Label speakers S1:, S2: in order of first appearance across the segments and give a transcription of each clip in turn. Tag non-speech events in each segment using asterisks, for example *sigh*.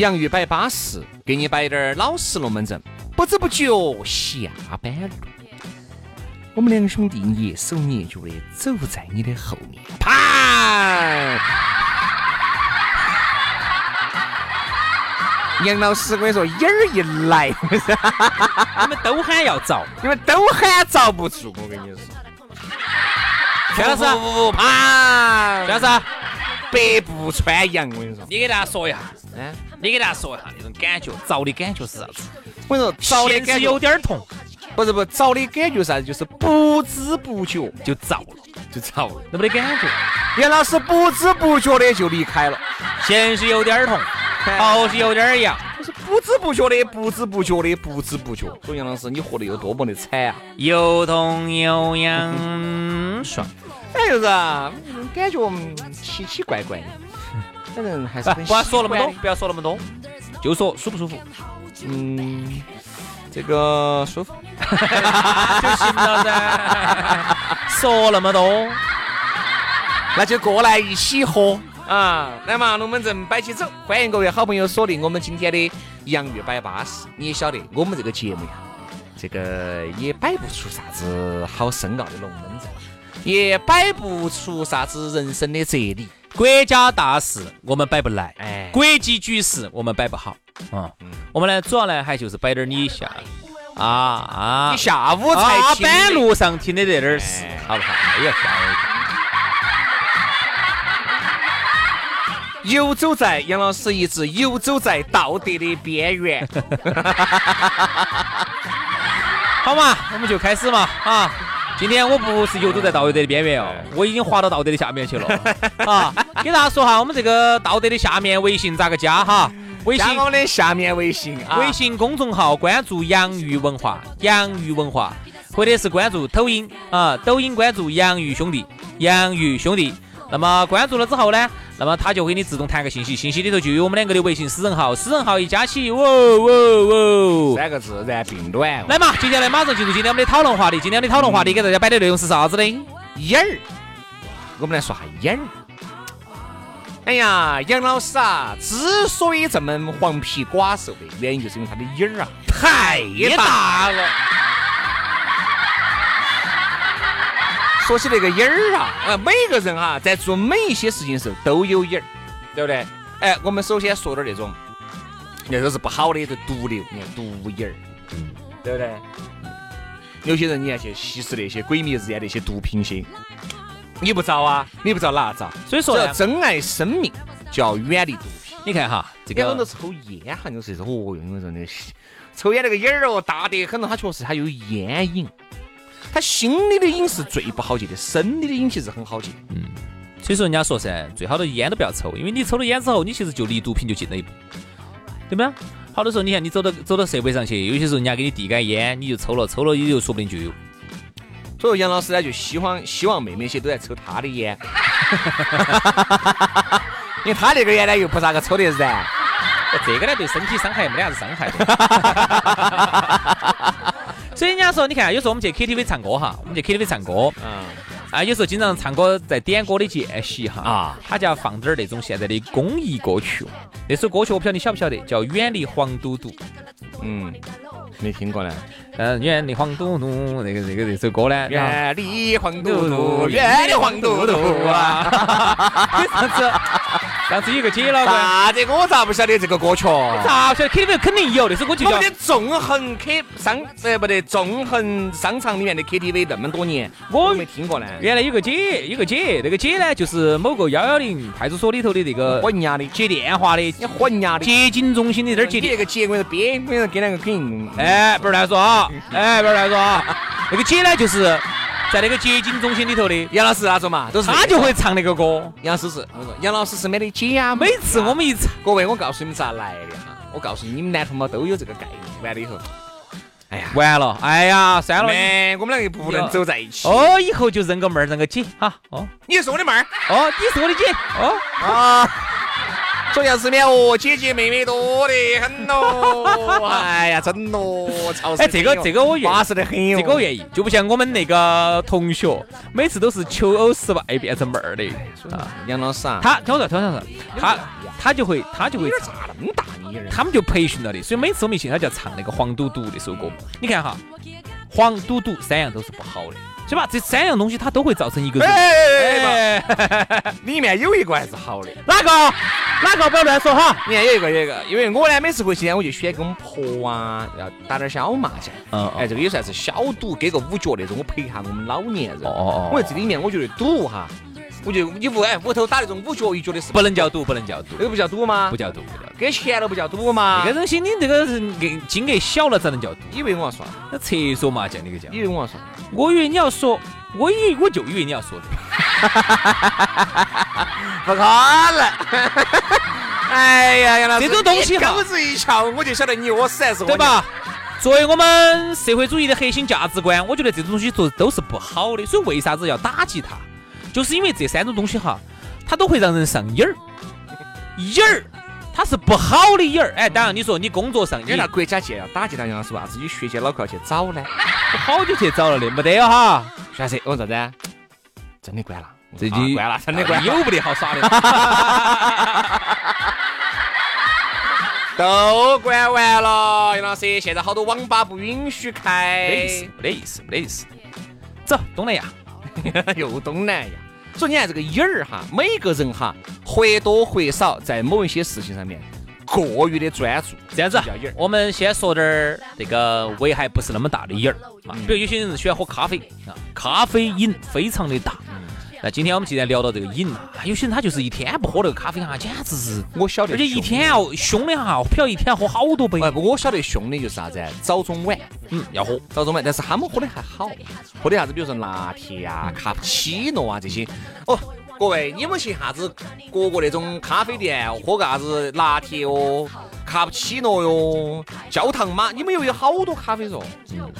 S1: 洋芋摆巴适，给你摆点儿老实龙门阵。不知不觉下班了，我们两兄弟蹑手蹑脚的走在你的后面，啪！杨老师，我跟你说，影儿一来，
S2: 你们都喊要遭，
S1: 你们都喊遭不住。我跟你说，
S2: 薛老师，
S1: 啪！
S2: 薛老师，
S1: 百步穿杨，我跟你说，
S2: 你给大家说一下，
S1: 嗯，
S2: 你给大家说一下那种感觉，遭的感觉是啥子？
S1: 我跟你说，着的感觉
S2: 有点儿痛，
S1: 不是不是着的感觉啥子，就是不知不觉
S2: 就遭了，
S1: 就着了。
S2: 那么的感觉。
S1: 杨老师不知不觉的就离开了，
S2: 先是有点儿痛，后是有点儿痒，
S1: 就是不知不觉的，不知不觉的，不知不觉。所以杨老师，你活得有多么的惨啊！
S2: 又痛又痒，爽。
S1: 哎，就是啊，感觉嗯奇奇怪怪的，反正还是很
S2: 不不要说那么多，不要说那么多，就说舒不舒服
S1: 嗯，这个舒服。*laughs*
S2: 就行了噻。说那么多，
S1: 那就过来一起喝啊！来嘛，龙门阵摆起走，欢迎各位好朋友锁定我们今天的洋芋摆巴士。你也晓得，我们这个节目呀，这个也摆不出啥子好深奥的龙门阵，也摆不出啥子人生的哲理。
S2: 国家大事我们摆不来，
S1: 哎
S2: 国际局势我们摆不好啊。我们呢，主要呢还就是摆点儿你下啊啊
S1: 你下午才
S2: 班路上听的这点儿事
S1: 哎，
S2: 好不好？*laughs*
S1: 游走在杨老师一直游走在道德的边缘。*laughs*
S2: 好嘛，我们就开始嘛啊！今天我不是游走在道德的边缘哦，我已经滑到道德的下面去了 *laughs* 啊！给大家说哈，我们这个道德的下面微信咋个加哈？微信
S1: 加我的下面微信啊，
S2: 微信公众号关注“洋芋文化”，洋芋文化，或者是关注抖音啊，抖音关注“洋芋兄弟”，洋芋兄弟。那么关注了之后呢，那么他就会给你自动弹个信息，信息里头就有我们两个的微信私人号，私人号一加起，哦哦哦！
S1: 三个字然并卵。
S2: 来嘛，接下来马上进入今天我们的讨论话题。今天的讨论话题给大家摆的内容是啥子呢？
S1: 眼儿，我们来说下眼儿。哎呀，杨老师啊，之所以这么黄皮寡瘦的原因，就是因为他的眼儿啊太大了。说起那个瘾儿啊，呃，每个人哈、在做每一些事情的时候都有瘾儿，对不对？哎，我们首先说点那种，那都是不好的，就毒瘤，你看毒瘾儿，对不对？有些人你看去吸食那些鬼迷日眼那些毒品些，你不遭啊？你不遭哪遭？
S2: 所以说
S1: 要珍爱生命，就要远离毒品。
S2: 你看哈，这
S1: 这个人都
S2: 个
S1: 抽烟哈，就是说哦，用那种那个抽烟那个瘾儿哦大得很，他确实他有烟瘾。他心里的瘾是最不好戒的，生理的瘾其实很好戒。
S2: 嗯所以说人家说噻，最好的烟都不要抽，因为你抽了烟之后，你其实就离毒品就近了一步，对吗？好多时候你看你走到走到社会上去，有些时候人家给你递根烟，你就抽了，抽了也就说不定就有。
S1: 所以说杨老师呢就希望希望妹妹些都在抽他的烟，*laughs* 因为他那个烟呢又不咋个抽得燃。*laughs*
S2: 这个呢对身体伤害没得啥子伤害的。*laughs* 所以人家说，你看，有时候我们去 KTV 唱歌哈，我们去 KTV 唱歌，
S1: 嗯，
S2: 啊，有时候经常唱歌在点歌的间隙哈，
S1: 啊
S2: 他就要放点儿那种现在的公益歌曲。那首歌曲我不晓得你晓不晓得，叫《远离黄赌毒》。
S1: 嗯，没听过呢。
S2: 嗯，远离黄赌毒那个那个那首歌呢，
S1: 远离黄赌毒，*laughs* 远离黄赌毒啊！
S2: 你上次上次有个姐老倌，
S1: 啥子？我咋不晓得这个歌曲？
S2: 咋晓得 KTV 肯定有，那首歌就叫
S1: 我们的纵横 K 商呃不对，纵横商场里面的 KTV 那么多年，
S2: 我
S1: 我没听过呢。
S2: 原来有个姐，有个姐，那个姐呢，就是某个幺幺零派出所里头的那个
S1: 混牙的，
S2: 接电话的，
S1: 你混牙的。
S2: 接警中心的这儿接的。
S1: 你那个接，我跟你说编，我说给两个肯定。
S2: 哎，不是乱说啊！哎，不是乱说啊！那个姐呢，就是 *laughs* 在那个接警中心里头的，
S1: 杨老师那种嘛，都是
S2: 他就会唱那个歌。
S1: 杨老师是，杨老师是没得姐啊。
S2: 每次我们一唱，
S1: 各位，我告诉你们咋来的哈。我告诉你，你们男同胞都有这个概念。完了以后，哎呀，
S2: 完了，哎呀，算了，
S1: 妹，我们两个不能走在一起。
S2: 哦，以后就认个妹儿，认个姐哈。哦，
S1: 你是我的妹儿，
S2: 哦，你是我的姐，哦
S1: 啊。说杨世面哦，姐姐妹妹多得很咯。*laughs* 哎呀，真咯，操！
S2: 哎，这个这个我愿，
S1: 巴适得很哦。
S2: 这个我愿意，就不像我们那个同学，每次都是求偶失败变成妹儿的
S1: 啊。杨老师啊，
S2: 他听我说，听我说，他他就会他就会
S1: 唱那么大你
S2: 他们就培训了的，所以每次我们一去，他就要唱那个黄赌毒那首歌。你看哈，黄赌毒三样都是不好的。是吧？这三样东西它都会造成一个人。
S1: 哎，*laughs* 里面有一个还是好的。
S2: 哪个？哪个？不要乱说哈。
S1: 里面有一个，有一个。因为我呢，每次回去呢，我就喜欢跟我们婆啊，要打点小麻将。嗯。哎，这个也算是小赌，给个五角那种，我陪一下我们老年人。哦哦哦。这里面我觉得赌哈。我就你屋哎，屋头打那种五角一角的是
S2: 不能叫赌，不能叫赌，
S1: 那个不叫赌吗？
S2: 不叫赌，
S1: 给钱了不叫赌吗？
S2: 那个东西你这个是金额小了才能叫赌。
S1: 以为我要耍？
S2: 那厕所麻将那个叫？
S1: 以为我要耍？
S2: 我以为你要说，我以为我就以为你要说的。*laughs*
S1: 不可能！*laughs* 哎呀，杨老
S2: 师，这种东西哈，
S1: 钩子一敲，我就晓得你我死还是我
S2: 对吧？作为我们社会主义的核心价值观，我觉得这种东西做都是不好的，所以为啥子要打击它？就是因为这三种东西哈，它都会让人上瘾儿，瘾儿，它是不好的瘾儿。哎，当然你说你工作上，
S1: 你那国家既然要打击他，杨老师吧，自己学姐脑壳要去找呢？
S2: 我好久去找了的，没得哈。
S1: 徐老师，我说啥子？真的关了，
S2: 这就
S1: 关了，真的关，
S2: 有不得好耍的。*laughs*
S1: 都关完了，杨老师，现在好多网吧不允许开。
S2: 没意思，没得意思，没得意思。走，东南亚。*laughs*
S1: 又东南亚，所以你看这个瘾儿哈，每个人哈或多或少在某一些事情上面过于的专注，
S2: 这样子。我们先说点儿这个危害不是那么大的瘾儿啊，比如有些人喜欢喝咖啡啊，咖啡瘾非常的大。那今天我们既然聊到这个瘾啊，有些人他就是一天不喝那个咖啡哈，简直是
S1: 我晓得，
S2: 而且一天要凶的哈，不晓得一天喝好多杯。
S1: 不，我晓得凶的就是啥子，早中晚，
S2: 嗯，要喝
S1: 早中晚，但是他们喝的还好，喝的啥子，比如说拿铁啊、卡布奇诺啊这些。哦，各位，你们去啥子各个那种咖啡店喝个啥子拿铁哦？卡布奇诺哟，焦糖吗？你们又有好多咖啡嗦，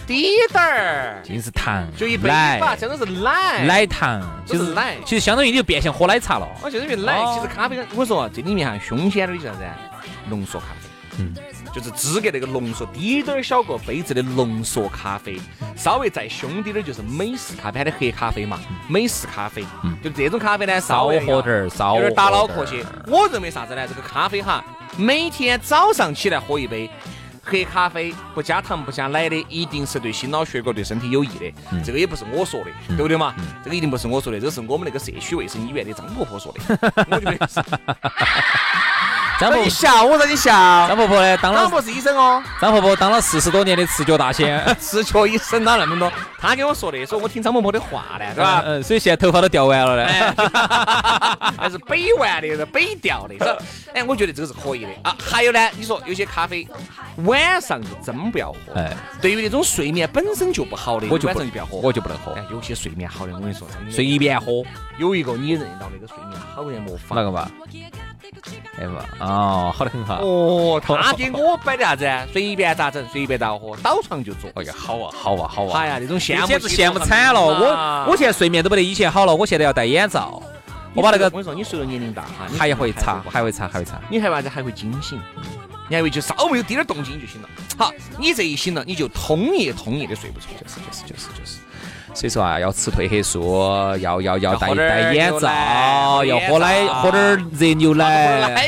S1: 滴点儿，
S2: 尽是糖，
S1: 就一杯吧，真的是奶，
S2: 奶糖，
S1: 就是奶，
S2: 其实相当于你就变相喝奶茶了。
S1: 我就等于奶，其实咖啡，我说这里面哈凶险的是啥子？浓缩咖啡，嗯，就是资格那个浓缩滴点儿小个杯子的浓缩咖啡，稍微再凶滴点儿就是美式咖啡它的黑咖啡嘛，美式咖啡，就这种咖啡呢，
S2: 稍微喝点儿，稍
S1: 有点打脑壳些。我认为啥子呢？这个咖啡哈。每天早上起来喝一杯黑咖啡，不加糖不加奶的，一定是对心脑血管对身体有益的。这个也不是我说的，对不对嘛？这个一定不是我说的，这是我们那个社区卫生医院的张婆婆说的。*laughs* 我觉得是。
S2: 张婆
S1: 你笑，我让你笑。
S2: 张婆婆呢？当了
S1: 张婆是医生哦。
S2: 张婆婆当了四十多年的赤脚大仙，*laughs*
S1: 赤脚医生哪那么多。他跟我说的，说我听张婆婆的话呢，是吧？
S2: 嗯，所以现在头发都掉完了呢。*laughs*
S1: 还是北完的，是北掉的。是，*laughs* 哎，我觉得这个是可以的啊。还有呢，你说有些咖啡晚上就真不要喝。哎，对于那种睡眠本身就不好的，
S2: 我就
S1: 晚上就不要喝，
S2: 我就不能喝。
S1: 哎，有些睡眠好的，我跟你说，
S2: 随便喝。
S1: 有一个你认到那个睡眠好的魔法。
S2: 哪个嘛，哦，好的很好。
S1: 哦，他给我摆的啥子？随便咋整，随便咋喝，倒床就坐。
S2: 哎呀，好啊，好啊，好啊！
S1: 哎呀，那种羡慕
S2: 简直羡慕惨了。我我现在睡眠都不得以前好了，我现在要戴眼罩。我把那个，我
S1: 跟你说，你随着年龄大哈，
S2: 还会查，还会查，还会查。
S1: 你还啥子？还会惊醒？你还会就稍微有滴点动静就醒了。好，你这一醒了，你就通夜通夜的睡不着。
S2: 就是就是就是就是。所以说啊，要吃褪黑素，要要要戴戴眼罩，要喝奶，喝点热牛奶，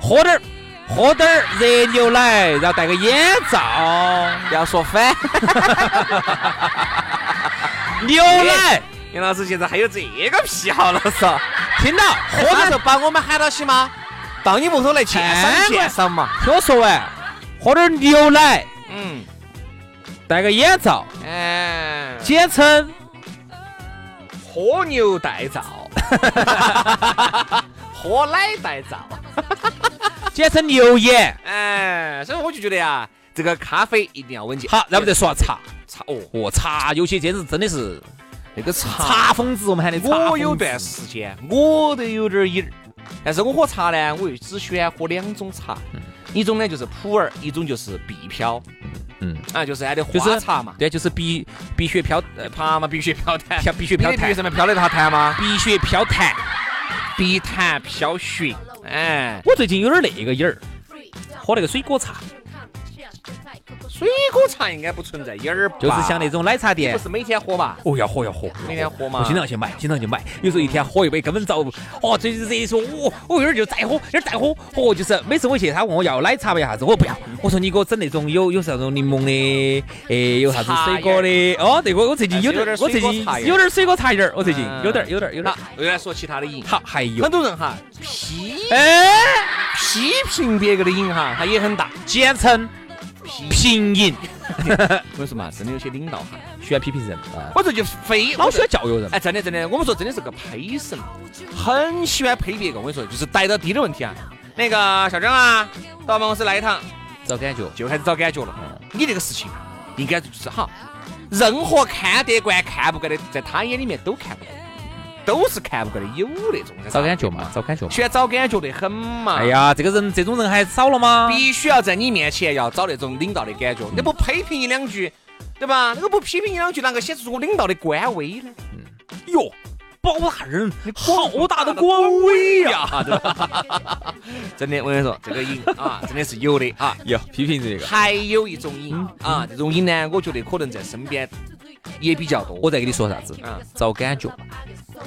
S2: 喝点喝点热牛奶，然后戴个眼罩，
S1: 要说反。*laughs*
S2: 牛奶，
S1: 杨老师现在还有这个癖好了是吧？
S2: 听到，
S1: 喝的时候把我们喊到起吗？到你屋头来鉴赏鉴赏嘛。
S2: 听我说完，喝点牛奶，
S1: 嗯，
S2: 戴个眼罩，
S1: 哎，
S2: 简称
S1: 喝牛带皂，*laughs* 喝奶带罩。
S2: 简称牛眼。
S1: 哎，所以我就觉得呀，这个咖啡一定要稳健。
S2: 好，然后再说下茶。
S1: 茶哦，
S2: 哦，茶有些简直真的是
S1: 那个茶，
S2: 茶疯子，我们喊的茶疯子。
S1: 我有段时间我都有点瘾儿，但是我喝茶呢，我又只喜欢喝两种茶，一种呢就是普洱，一种就是碧飘。
S2: 嗯，
S1: 啊，就是俺的
S2: 就是
S1: 花茶嘛，
S2: 对，就是鼻鼻血飘呃
S1: 爬嘛，鼻血飘痰，
S2: 飘鼻血飘檀
S1: 你的鼻，上面飘的它檀吗？
S2: 鼻血飘痰，
S1: 鼻痰飘雪，哎，
S2: 我最近有点那个瘾儿，喝那个水果茶，
S1: 水果茶应该不存在瘾儿吧，
S2: 就是像那种奶茶店
S1: 不。是每天喝嘛，
S2: 哦，要喝要喝，
S1: 每天喝嘛
S2: 我经常去买，经常去买。有时候一天喝一杯根本遭不。哦，最近热一说，我我有点就再喝，有点再喝。哦，就是每次我去，他问我要奶茶不要啥子，我不要。我说你给我整那种有有啥种柠檬的，诶，有啥子水果的。哦，对，我我最近有点，我最近有点水果茶瘾儿，我最近有点有点有点
S1: 好。，又来说其他的瘾，
S2: 好，还有
S1: 很，多人哈批
S2: 哎，
S1: 批评别个的瘾哈，他也很大。
S2: 简称平饮，
S1: 我跟你说嘛，真的有些领导哈，
S2: 喜欢批评人啊，
S1: 我这就非
S2: 老喜欢教育人。
S1: 哎，真的真的，我们说真的是个呸神，很喜欢呸别个。我跟你说，就是逮到低的问题啊。那个校长啊，到办公室来一趟，
S2: 找感觉，
S1: 就开始找感觉了。你这个事情啊，应该就是哈，任何看得惯看不惯的，在他眼里面都看不惯，都是看不惯的，有那种
S2: 找感觉嘛，找感觉嘛。
S1: 喜欢找感觉的很嘛。
S2: 哎，呀，这个人这种人还少了吗？
S1: 必须要在你面前要找那种领导的感觉，你不批评一两句，对吧？那个不批评一两句，啷个显示出我领导的官威呢？
S2: 哟，包大人，好大的官威呀！
S1: 真的，我跟你说，这个瘾啊，*laughs* 真的是有的啊。
S2: 有，批评这个，
S1: 还有一种瘾啊，这种瘾呢，我觉得可能在身边也比较多。
S2: 我再给你说啥子
S1: 啊，
S2: 找感觉。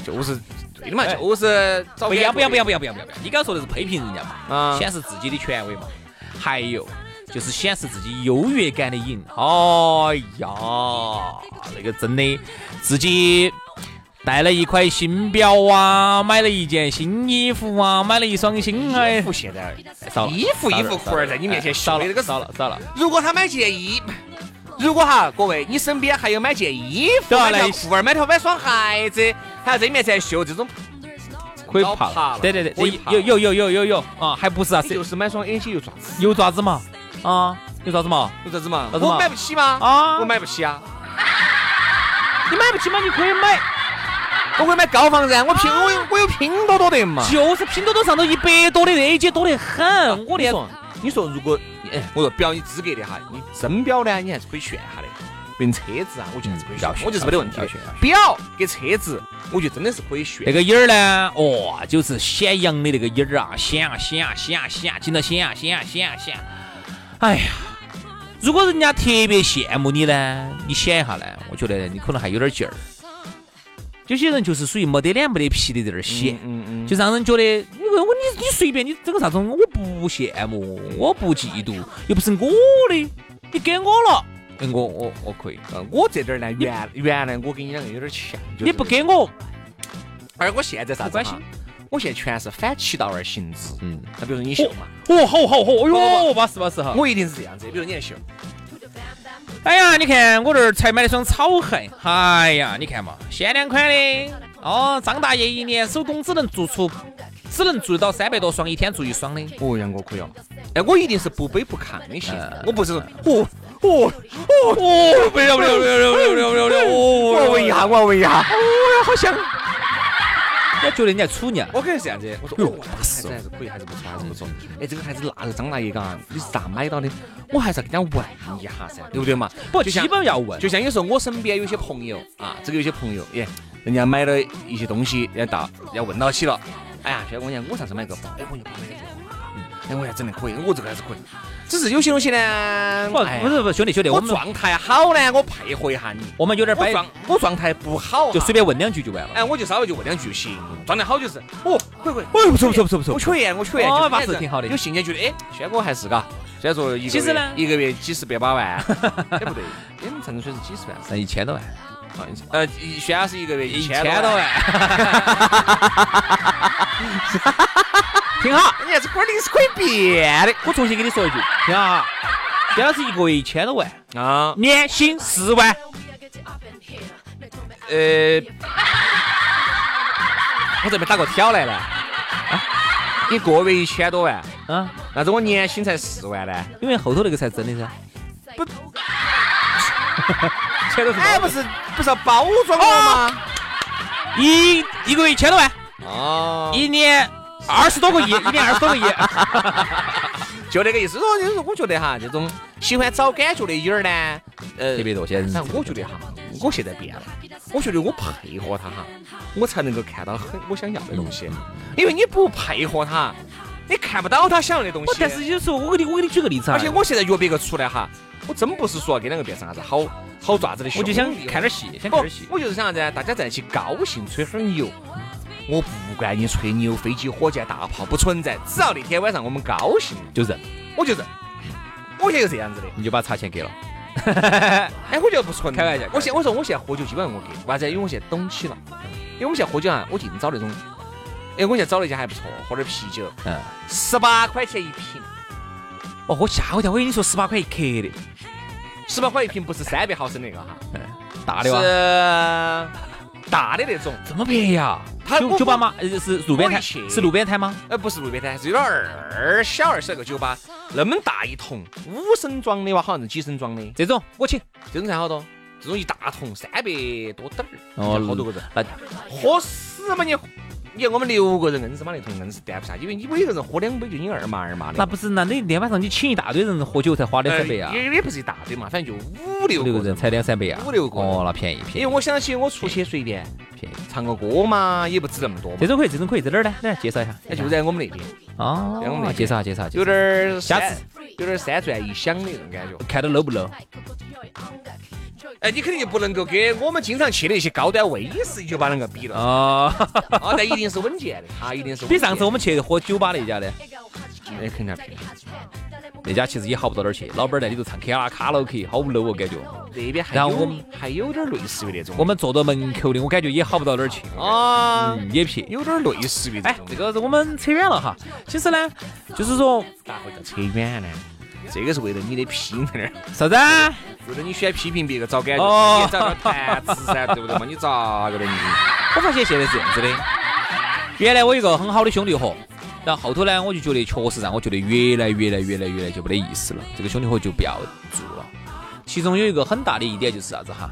S1: 就是对的嘛，就是找
S2: 不要不要不要
S1: 要
S2: 不要不要不要！你刚刚说的是批评人家嘛，
S1: 啊！
S2: 显示自己的权威嘛。还有就是显示自己优越感的瘾。哎呀，那个真的自己。带了一块新表啊，买了一件新衣服啊，买了一双新哎
S1: 衣，服现在
S2: 少了
S1: 衣服衣服裤儿在你面前
S2: 少了少了少了。
S1: 如果他买件衣，如果哈各位，你身边还有买件衣服、买条裤儿、买条买双鞋子，还在这面在秀这种，
S2: 可以
S1: 老怕了
S2: 对对对，有有有有有有啊，还不是啊，
S1: 就是买双 A 鞋又爪子，
S2: 有爪子嘛？啊，有爪子嘛？
S1: 有爪子嘛？我买不起吗？
S2: 啊
S1: 我买不起啊！
S2: 你买不起嘛？你可以买，
S1: 我可以买高仿噻，我拼我有我有拼多多的嘛。
S2: 就是拼多多上头一百多的 A 姐多得很，我连
S1: 你说，你说如果哎，我说表你资格的哈，你真表呢，你还是可以炫下的。跟车子啊，我觉得还是可以炫我觉得是没得问题。表跟车子，我觉得真的是可以炫
S2: 那。个音儿呢，哦，就是显阳的那个音儿啊，显啊显啊显啊显啊，紧到显啊显啊显啊显。哎呀，如果人家特别羡慕你呢，你显一下呢，我觉得你可能还有点劲儿。有些人就是属于没得脸没得皮的在那儿显，
S1: 嗯嗯
S2: 就让人觉得你问我你你随便你整个啥子，我不羡慕，我不嫉妒，又不是我的，你给我了，哎我我我可以，
S1: 嗯，我这点儿呢，原原来我跟你两个有点像，就是。
S2: 你不给我，
S1: 而我现在啥子
S2: 不关心。
S1: 哈？我现在全是反其道而行之。
S2: 嗯，
S1: 那比如说你秀嘛，
S2: 哦，好好好，哎
S1: 不
S2: 呦，巴适巴适哈。
S1: 我一定是这样子。比如你来秀，
S2: 哎呀，你看我这儿才买了双草鞋，哎呀，你看嘛，限量款的。哦，张大爷一年手工只能做出，只能做到三百多双，一天做一双的。
S1: 哦，杨哥可以哦。哎，我一定是不卑不亢的
S2: 些，
S1: 我不是，哦哦哦
S2: 哦，不要不要不要不要不要不要不要，
S1: 我闻一下，我闻一下，哦呀，
S2: 好香。人家觉得你在处你啊？
S1: 我肯定是这样子，我说
S2: 哟
S1: 哦，还是还是可以，还是不错，还是不错。哎，这个孩子那个张大爷嘎，你是咋买到的？我还是要跟人家问一下噻，对不对嘛？
S2: 不，
S1: 就
S2: 基本要问。
S1: 就像有时候我身边有些朋友啊，这个有些朋友，耶，人家买了一些东西，要到要问到起了。哎呀，轩哥，我讲我上次买个包，哎，我又买了这个，哎，我还真的可以，我这个还是可以。只是有些东西呢，
S2: 不
S1: 哎
S2: 不是不是兄弟兄弟，我们
S1: 状态好呢，我配合一下你。
S2: 我们有点摆，
S1: 我状我状态不好，
S2: 就随便问两句就完了。
S1: 哎，我就稍微就问两句就行。状态好就是，哦，可以可以，
S2: 哎，不错不错不错不错
S1: 我缺盐，我缺盐，就
S2: 哦巴适挺好的
S1: 有信念觉得，哎，轩哥还是嘎，虽然说一个月
S2: 其实呢
S1: 一个月几十百把万，*laughs* 哎不对，你们陈水是几十万，
S2: 剩一千多万，
S1: 呃，轩老师一个月
S2: 一
S1: 千
S2: 千多
S1: 万，*laughs*
S2: 万。挺好，
S1: 你看这规定是可以变的。
S2: 我重新给你说一句，听好。哈。薛老师一个月一千多万，
S1: 啊。
S2: 年薪十万，
S1: 呃，我这边打个挑来了，一个月一千多万，
S2: 啊，
S1: 那这我年薪才四万呢？
S2: 因为后头那个才真的噻。
S1: 不，*laughs*
S2: 钱都是
S1: 哎，不是不是要包装我吗？
S2: 一一个月一千多万，
S1: 哦，
S2: 一年二十多个亿，*laughs* 一年二十多个亿。*laughs*
S1: 就那个意思。说就是我觉得哈，这种喜欢找感觉的影儿呢，呃，
S2: 特别多现在
S1: 但我觉得哈，我现在变了，我觉得我配合他哈，我才能够看到很我想要的东西。因为你不配合他，你看不到他想要的东西。
S2: 但是有时候我给你我给你举个例子啊，
S1: 而且我现在约别个出来哈，我真不是说要跟两个变成啥子好好爪子的
S2: 我就想看点戏，想看点戏，。
S1: 我就是想啥子啊？大家在一起高兴，吹会儿牛。我不管你吹牛、飞机、火箭、大炮不存在，只要那天晚上我们高兴，
S2: 就认，
S1: 我就认。我现在就这样子的，
S2: 你就把茶钱给了。*laughs*
S1: 哎，我觉得不存在。
S2: 开玩笑
S1: 我现我说我现在喝酒基本上我给，为啥子？因为我现在懂起了。因为我们现在喝酒啊，我净找那种，哎，我现在找了一家还不错，喝点啤酒，
S2: 嗯，
S1: 十八块钱一瓶，
S2: 哦，我吓我一跳，我跟你说十八块一克的，
S1: 十八块一瓶不是三百毫升那个哈，
S2: 大的哇，
S1: 是大的那种。
S2: 这么便宜啊？
S1: 他
S2: 酒酒吧吗？呃是路边摊，是路边摊吗？
S1: 呃，不是路边摊，是有点二小二小个酒吧，那么大一桶，五升装的哇，好像是几升装的，
S2: 这种我请。
S1: 这种才好多，这种一大桶三百多点儿，
S2: 哦
S1: 好多个人，
S2: 那
S1: 喝死嘛你！你看我们六个人硬是把那桶硬是担不下，因为你每个人喝两杯就你二麻二麻的。
S2: 那不是，那你那天晚上你请一大堆人喝酒才花两三百啊
S1: 呃？也也不是一大堆嘛，反正就五六个人
S2: 六个人才两三百啊？
S1: 五六个人
S2: 哦，那便宜便宜
S1: 因为我想起我出去随便
S2: 便宜。
S1: 唱个歌嘛，也不止那么多嘛
S2: 这。种可以，这种可以，在哪儿呢？来介绍一下。
S1: 哎，就在我们那边，
S2: 哦
S1: 在我们那
S2: 介绍下，介绍下。
S1: 有点儿有点儿三转一响的那种感觉。
S2: 看到 low 不 low？
S1: 哎，你肯定就不能够跟我们经常去的一些高端威士酒吧啷个比了
S2: 哦，*laughs*
S1: 啊！但一定是稳健的啊，一定是稳
S2: 比上次我们去喝酒吧那家的，
S1: 那肯定要便宜。
S2: 那家其实也好不到哪儿去，老板在里头唱卡拉卡拉 OK，好 low 哦，感觉。
S1: 那边还有
S2: 然后我们
S1: 还有点类似于那种
S2: 我们坐到门口的，我感觉也好不到哪儿去。
S1: 啊，
S2: 嗯，也撇。
S1: 有点类似于这
S2: 哎，。这个是我们扯远了哈。其实呢，就是说
S1: 咋会叫扯远呢？这个是为了你的批评那儿，
S2: 啥子啊？
S1: 为了你喜欢批评别个找感觉，
S2: 哦
S1: 你也找点谈资噻，对不对嘛？你咋个的你？*laughs*
S2: 我发现现在是这样子的。原来我有个很好的兄弟伙，然后后头呢，我就觉得确实让我觉得越来越来越来越来就没得意思了，这个兄弟伙就不要做了。其中有一个很大的一点就是啥子哈，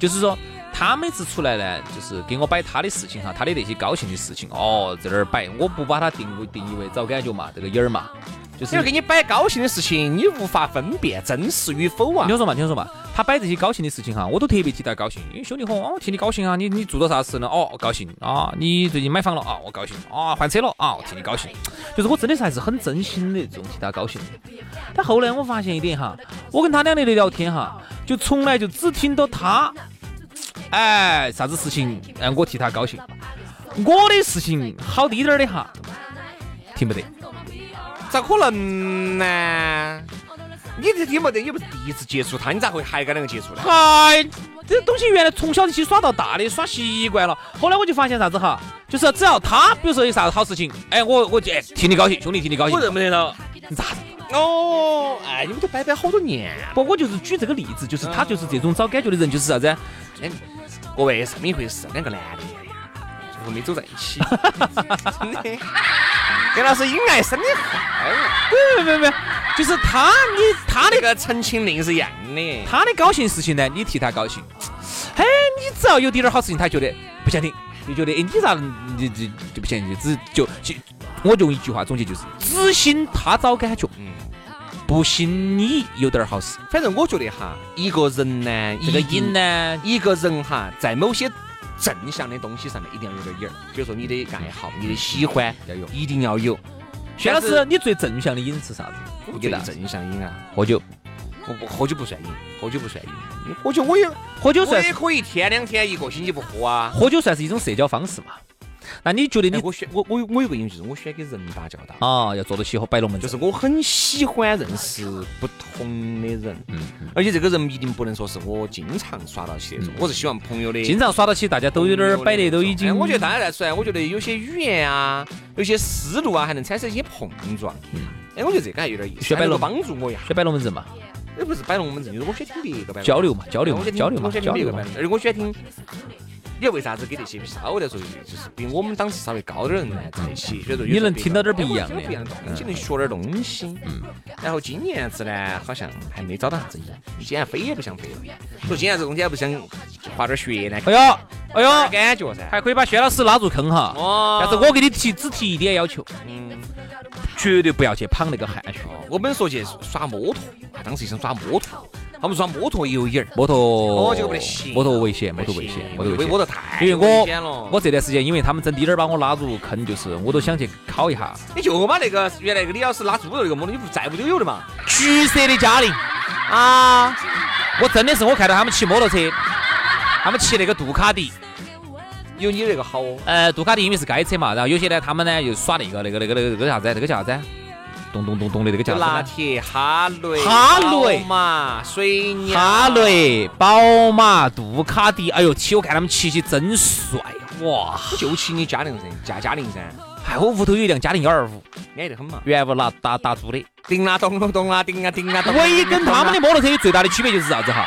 S2: 就是说他每次出来呢，就是给我摆他的事情哈，他的那些高兴的事情哦，在那儿摆，我不把他定位定义为找感觉嘛，这个影儿嘛，就是
S1: 给你摆高兴的事情，你无法分辨真实与否啊
S2: 你听！我说嘛，听我说嘛，他摆这些高兴的事情哈，我都特别替他高兴，因为兄弟伙，哦，替你高兴啊，你你做到啥事呢？哦，高兴啊，你最近买房了啊，我高兴啊，换车了啊，我替你高兴，就是我真的是还是很真心的这种替他高兴。但后来我发现一点哈，我跟他两个的聊天哈，就从来就只听到他，哎，啥子事情哎我替他高兴，我的事情好滴点儿的哈，听不得。
S1: 咋可能呢？你这听不得，你不是第一次接触他，你咋会还跟两个接触呢？
S2: 嗨，这东西原来从小一起耍到大的，耍习惯了。后来我就发现啥子哈，就是只要他，比如说有啥子好事情，哎，我我就哎替你高兴，兄弟替你高兴
S1: 我。认不得了。
S2: 你咋子？
S1: 哦，哎，你们都拜拜好多年了。
S2: 不，我就是举这个例子，就是他就是这种找感觉的人，就是啥子？
S1: 哎，各位是这么一回事，两个男的，最后没走在一起，真的。*laughs* 跟老师因爱生的恨啊，
S2: 没有没有没有，就是他你他的
S1: 那个陈情令是一样的。
S2: 他的高兴事情呢，你替他高兴。*tsk* 嘿，你只要有点点好事情，他觉得不想听，就觉得哎你咋你这就不想听，只就就我就用一句话总结就是，只信他找感觉，
S1: 嗯，
S2: 不信你有点好事。
S1: 反正我觉得哈，一个人呢，
S2: 这个瘾呢，
S1: 一个人哈，在某些正向的东西上面一定要有点瘾儿，比如说你的爱好、你的喜欢
S2: 要有
S1: 一定要有。
S2: 薛老师，你最正向的瘾是啥子？
S1: 我
S2: 给大
S1: 最正向瘾啊，
S2: 喝酒，
S1: 我不喝酒不算瘾，喝酒不算瘾，喝酒我也
S2: 喝酒算
S1: 我也可以一天两天一个星期不喝啊。
S2: 喝酒算是一种社交方式嘛。那你觉得你
S1: 哎我选我我有我有个原因就是我选给人打交道。
S2: 啊要坐到起和摆龙门阵，
S1: 就是我很喜欢认识不同的人，嗯，而且这个人一定不能说是我经常耍到起那种，我是希望朋友的
S2: 经常耍到起，大家都有点儿摆的都已经。
S1: 哎我觉得大家来出来，我觉得有些语言啊，有些思路啊，还能产生一些碰撞。哎，我觉得这个还有点意思，还能够
S2: 学摆龙
S1: 帮助我呀。
S2: 选摆龙门阵嘛，
S1: 也不是摆龙门阵，就是我喜欢听别个摆
S2: 交流嘛，交流嘛交流嘛，交流
S1: 而且我喜欢听。你为啥子跟那些稍微来说就是比我们档次稍微高点人呢在一起？所以说
S2: 你能听到点儿不一样的
S1: 东西，能学点儿东西。嗯。然后今年子呢，好像还没找到啥子意，今年飞也不想飞了。说今年这东西还不想滑点雪呢，
S2: 哎呦，哎呦，
S1: 感觉噻。
S2: 还可以把薛老师拉入坑哈。
S1: 哦
S2: 但是我给你提只提一点要求，
S1: 嗯，
S2: 绝对不要去捧那个汗血。
S1: 我们说去耍摩托，当时想耍摩托，他们耍摩托也有瘾儿。
S2: 摩托，
S1: 哦这个不得行
S2: 摩托危险，摩托危险，摩托危险。
S1: 摩托太
S2: 因为我我这段时间，因为他们真滴点儿把我拉入坑，就是我都想去考一下
S1: 你就把那个原来那个李老师拉猪肉那个摩托，你不在屋都有的嘛？
S2: 橘色的嘉陵啊！我真的是我看到他们骑摩托车，他们骑那个杜卡迪，
S1: 有你那个好哦。
S2: 呃，杜卡迪因为是街车嘛，然后有些呢，他们呢又耍那个那个那个那个那个啥子，那个叫啥子？咚咚咚咚的那个叫？
S1: 拿铁、哈雷、
S2: 哈雷
S1: 宝马、水鸟、
S2: 哈雷、宝马、杜卡迪，哎呦，骑我看他们骑起真帅，哇！
S1: 我就骑你嘉陵噻，驾嘉陵噻，
S2: 哎，我屋头有一辆嘉陵幺二五，
S1: 安得很嘛。
S2: 原屋拿打打租的。
S1: 叮啦咚咚咚啦，叮啊叮啊咚。
S2: 唯一跟他们的摩托车有最大的区别就是啥子哈？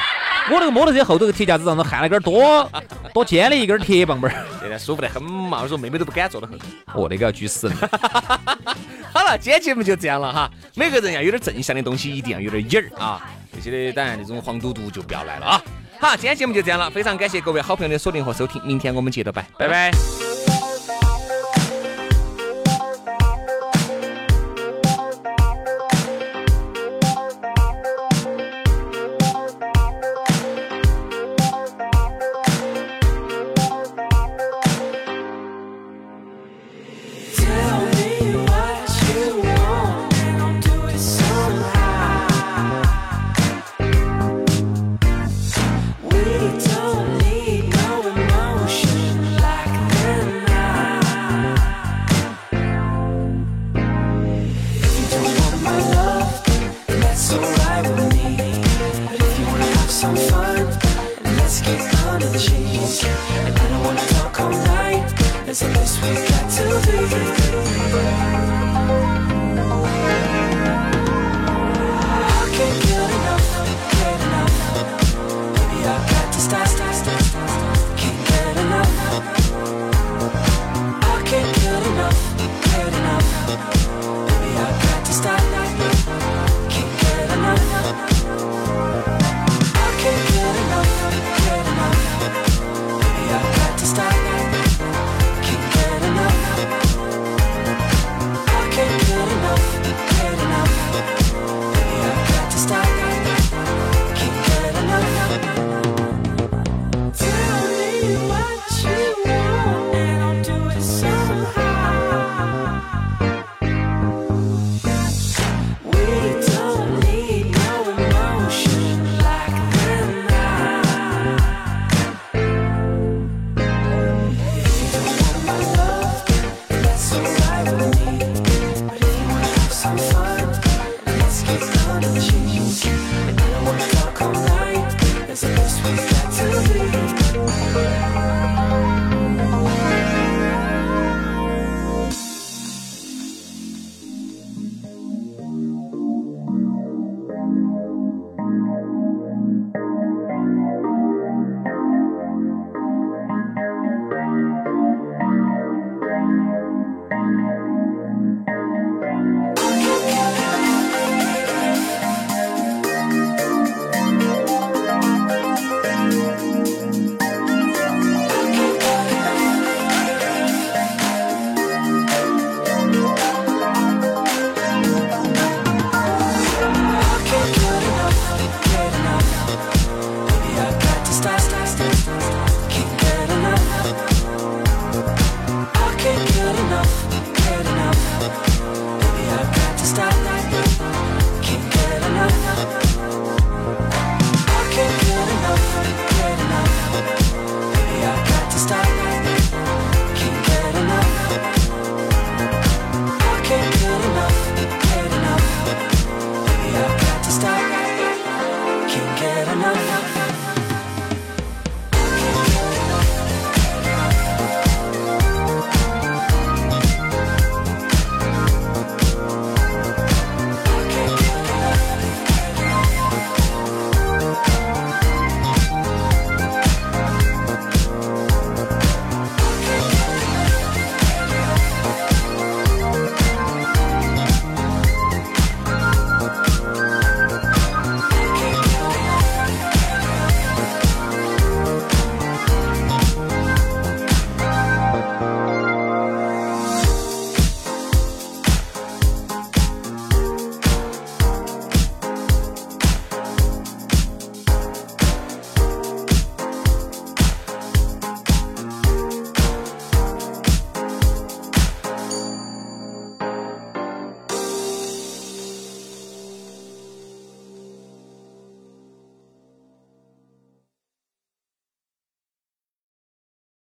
S2: 我那个摩托车后头个铁架子上头焊了根儿多多尖的一根铁棒棒儿，*laughs*
S1: 现在舒服得很嘛，我说妹妹都不敢坐到后头。
S2: 哦，那个要举死人。
S1: 好了，今天节目就这样了哈。每个人要有点正向的东西，一定要有点瘾儿啊。这些的当然那种黄赌毒就不要来了啊。好，今天节目就这样了，非常感谢各位好朋友的锁定和收听，明天我们接着拜，
S2: 拜拜。